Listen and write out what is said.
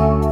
Bye.